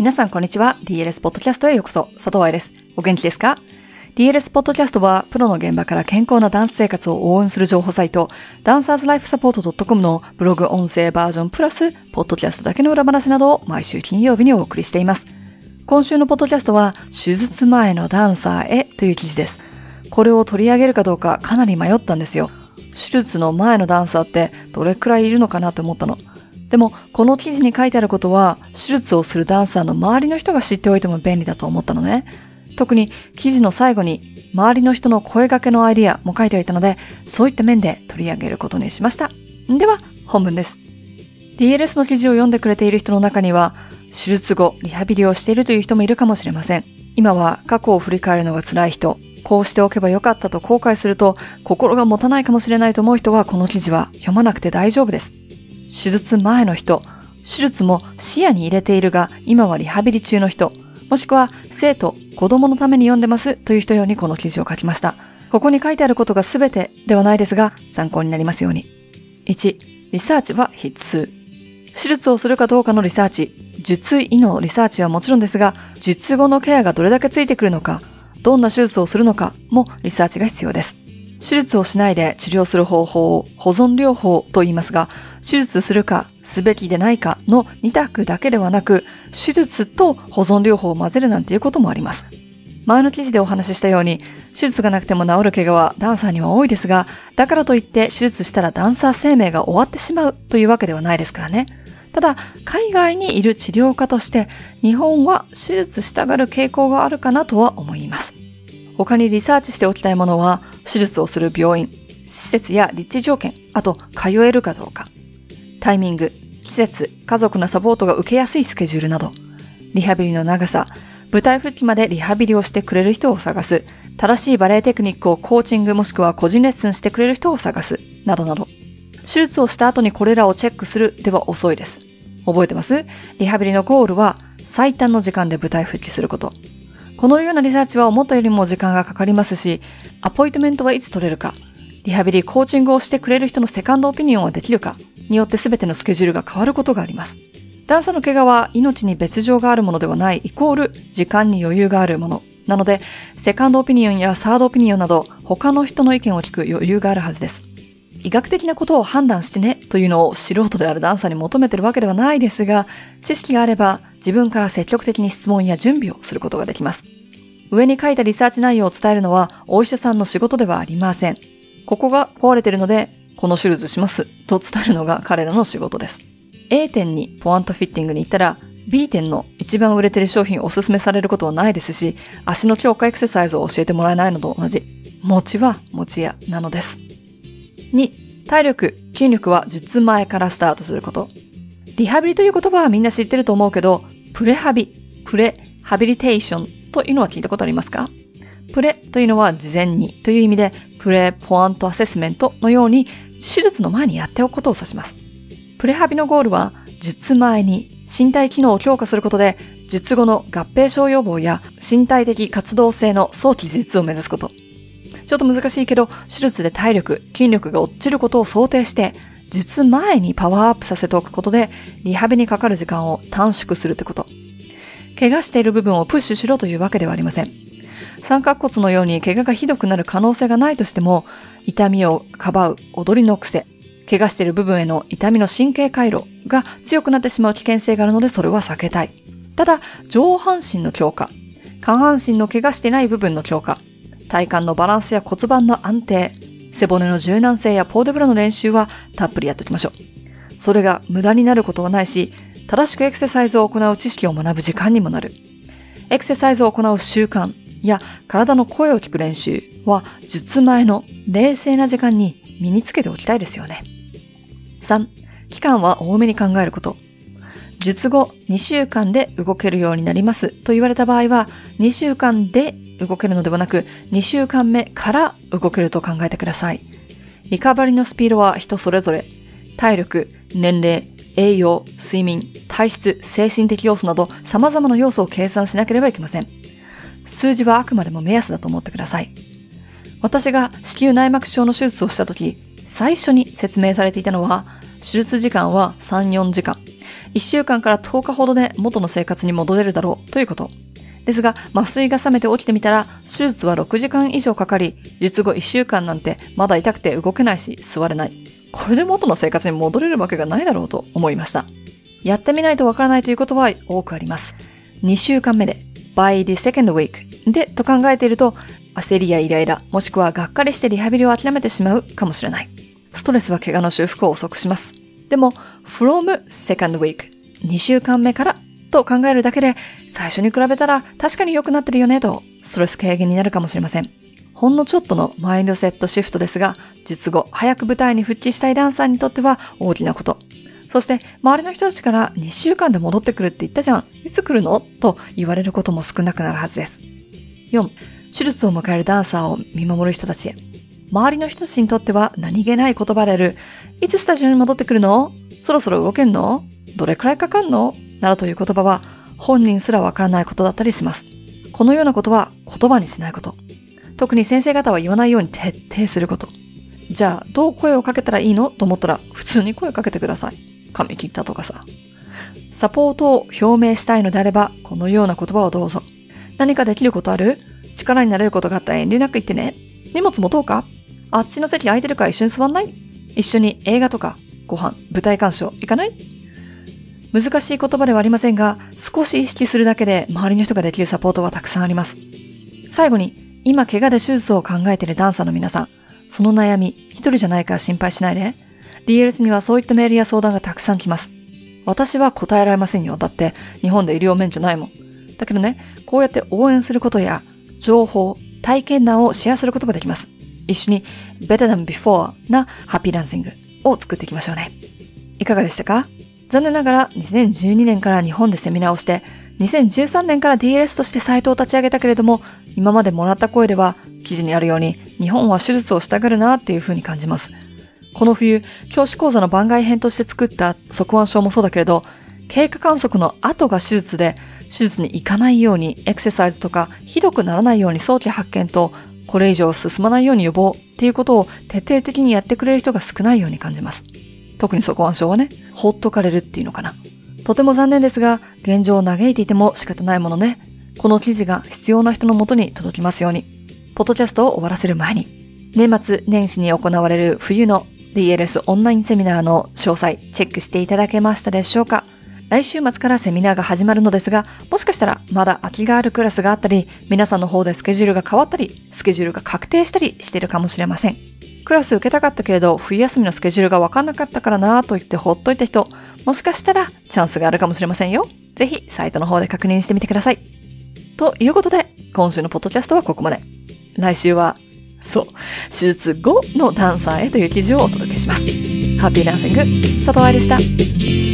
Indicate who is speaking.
Speaker 1: 皆さんこんにちは。DLS ポッドキャストへようこそ。佐藤愛です。お元気ですか？DLS ポッドキャストは、プロの現場から健康なダンス生活を応援する情報サイト、ダンサーズライフサポート .com のブログ音声バージョンプラス、ポッドキャストだけの裏話などを毎週金曜日にお送りしています。今週のポッドキャストは、手術前のダンサーへという記事です。これを取り上げるかどうかかなり迷ったんですよ。手術の前のダンサーってどれくらいいるのかなと思ったの。でも、この記事に書いてあることは、手術をするダンサーの周りの人が知っておいても便利だと思ったのね。特に記事の最後に、周りの人の声掛けのアイディアも書いておいたので、そういった面で取り上げることにしました。では、本文です。DLS の記事を読んでくれている人の中には、手術後、リハビリをしているという人もいるかもしれません。今は過去を振り返るのが辛い人、こうしておけばよかったと後悔すると心が持たないかもしれないと思う人はこの記事は読まなくて大丈夫です。手術前の人、手術も視野に入れているが、今はリハビリ中の人、もしくは生徒、子供のために読んでますという人用にこの記事を書きました。ここに書いてあることが全てではないですが、参考になりますように。1、リサーチは必須。手術をするかどうかのリサーチ、術医のリサーチはもちろんですが、術後のケアがどれだけついてくるのか、どんな手術をするのかもリサーチが必要です。手術をしないで治療する方法を保存療法と言いますが、手術するか、すべきでないかの2択だけではなく、手術と保存療法を混ぜるなんていうこともあります。前の記事でお話ししたように、手術がなくても治る怪我はダンサーには多いですが、だからといって手術したらダンサー生命が終わってしまうというわけではないですからね。ただ、海外にいる治療家として、日本は手術したがる傾向があるかなとは思います。他にリサーチしておきたいものは、手術をする病院、施設や立地条件、あと通えるかどうか、タイミング、季節、家族のサポートが受けやすいスケジュールなど、リハビリの長さ、舞台復帰までリハビリをしてくれる人を探す、正しいバレエテクニックをコーチングもしくは個人レッスンしてくれる人を探す、などなど。手術をした後にこれらをチェックするでは遅いです。覚えてます？リハビリのゴールは最短の時間で舞台復帰すること。このようなリサーチは思ったよりも時間がかかりますし、アポイントメントはいつ取れるか、リハビリ、コーチングをしてくれる人のセカンドオピニオンはできるかによって全てのスケジュールが変わることがあります。段差の怪我は命に別状があるものではないイコール時間に余裕があるもの。なので、セカンドオピニオンやサードオピニオンなど他の人の意見を聞く余裕があるはずです。医学的なことを判断してねというのを素人であるダンサーに求めてるわけではないですが、知識があれば自分から積極的に質問や準備をすることができます。上に書いたリサーチ内容を伝えるのはお医者さんの仕事ではありません。ここが壊れてるので、この手術しますと伝えるのが彼らの仕事です。A 店にポアントフィッティングに行ったら、B 店の一番売れてる商品をおすすめされることはないですし、足の強化エクササイズを教えてもらえないのと同じ。餅は餅屋なのです。2、体力、筋力は術前からスタートすること。リハビリという言葉はみんな知ってると思うけど、プレハビ、プレハビリテーションというのは聞いたことありますか？プレというのは事前にという意味で、プレポアントアセスメントのように手術の前にやっておくことを指します。プレハビのゴールは、術前に身体機能を強化することで、術後の合併症予防や身体的活動性の早期自立を目指すこと。ちょっと難しいけど、手術で体力、筋力が落ちることを想定して、術前にパワーアップさせておくことで、リハビにかかる時間を短縮するってこと。怪我している部分をプッシュしろというわけではありません。三角骨のように怪我がひどくなる可能性がないとしても、痛みをかばう踊りの癖、怪我している部分への痛みの神経回路が強くなってしまう危険性があるのでそれは避けたい。ただ、上半身の強化、下半身の怪我してない部分の強化、体幹のバランスや骨盤の安定、背骨の柔軟性やポーデブラの練習はたっぷりやっておきましょう。それが無駄になることはないし、正しくエクササイズを行う知識を学ぶ時間にもなる。エクササイズを行う習慣や体の声を聞く練習は術前の冷静な時間に身につけておきたいですよね。3、期間は多めに考えること。術後2週間で動けるようになりますと言われた場合は、2週間で動けるのではなく、2週間目から動けると考えてください。リカバリのスピードは人それぞれ、体力、年齢、栄養、睡眠、体質、精神的要素など様々な要素を計算しなければいけません。数字はあくまでも目安だと思ってください。私が子宮内膜症の手術をした時、最初に説明されていたのは、手術時間は3、4時間。1週間から10日ほどで元の生活に戻れるだろうということ。ですが、麻酔が覚めて起きてみたら、手術は6時間以上かかり、術後1週間なんてまだ痛くて動けないし座れない。これで元の生活に戻れるわけがないだろうと思いました。やってみないとわからないということは多くあります。2週間目で、by the second week でと考えていると、焦りやイライラ、もしくはがっかりしてリハビリを諦めてしまうかもしれない。ストレスは怪我の修復を遅くします。でも、from second week、2週間目からと考えるだけで、最初に比べたら確かに良くなってるよねと、ストレス軽減になるかもしれません。ほんのちょっとのマインドセットシフトですが、術後、早く舞台に復帰したいダンサーにとっては大きなこと。そして、周りの人たちから2週間で戻ってくるって言ったじゃん。いつ来るの？と言われることも少なくなるはずです。4、手術を迎えるダンサーを見守る人たちへ。周りの人たちにとっては何気ない言葉である、いつスタジオに戻ってくるの？そろそろ動けんの？どれくらいかかんの？などという言葉は本人すらわからないことだったりします。このようなことは言葉にしないこと。特に先生方は言わないように徹底すること。じゃあ、どう声をかけたらいいの？と思ったら、普通に声をかけてください。髪切ったとかさ。サポートを表明したいのであれば、このような言葉をどうぞ。何かできることある？力になれることがあったら遠慮なく言ってね。荷物持とうか？あっちの席空いてるから一緒に座んない？一緒に映画とか、ご飯、舞台鑑賞行かない？難しい言葉ではありませんが、少し意識するだけで周りの人ができるサポートはたくさんあります。最後に、今怪我で手術を考えているダンサーの皆さん、その悩み、一人じゃないから心配しないで。DLS にはそういったメールや相談がたくさん来ます。私は答えられませんよ。だって日本で医療免許ないもん。だけどね、こうやって応援することや、情報、体験談をシェアすることができます。一緒に Better than Before なハッピーダンシングを作っていきましょうね。いかがでしたか？残念ながら2012年から日本でセミナーをして、2013年から DLS としてサイトを立ち上げたけれども、今までもらった声では、記事にあるように、日本は手術をしたがるなっていう風に感じます。この冬、教師講座の番外編として作った側腕症もそうだけれど、経過観測の後が手術で、手術に行かないようにエクササイズとかひどくならないように早期発見とこれ以上進まないように予防っていうことを徹底的にやってくれる人が少ないように感じます。特に側腕症はね、放っとかれるっていうのかな。とても残念ですが、現状を嘆いていても仕方ないものね。この記事が必要な人のもとに届きますように。ポッドキャストを終わらせる前に、年末年始に行われる冬の DLS オンラインセミナーの詳細チェックしていただけましたでしょうか？来週末からセミナーが始まるのですが、もしかしたらまだ空きがあるクラスがあったり、皆さんの方でスケジュールが変わったり、スケジュールが確定したりしているかもしれません。クラス受けたかったけれど、冬休みのスケジュールがわかんなかったからなぁと言ってほっといた人、もしかしたらチャンスがあるかもしれませんよ。ぜひサイトの方で確認してみてください。ということで、今週のポッドキャストはここまで。来週は、そう、手術後のダンサーへという記事をお届けします。ハッピーダンシング、佐藤愛でした。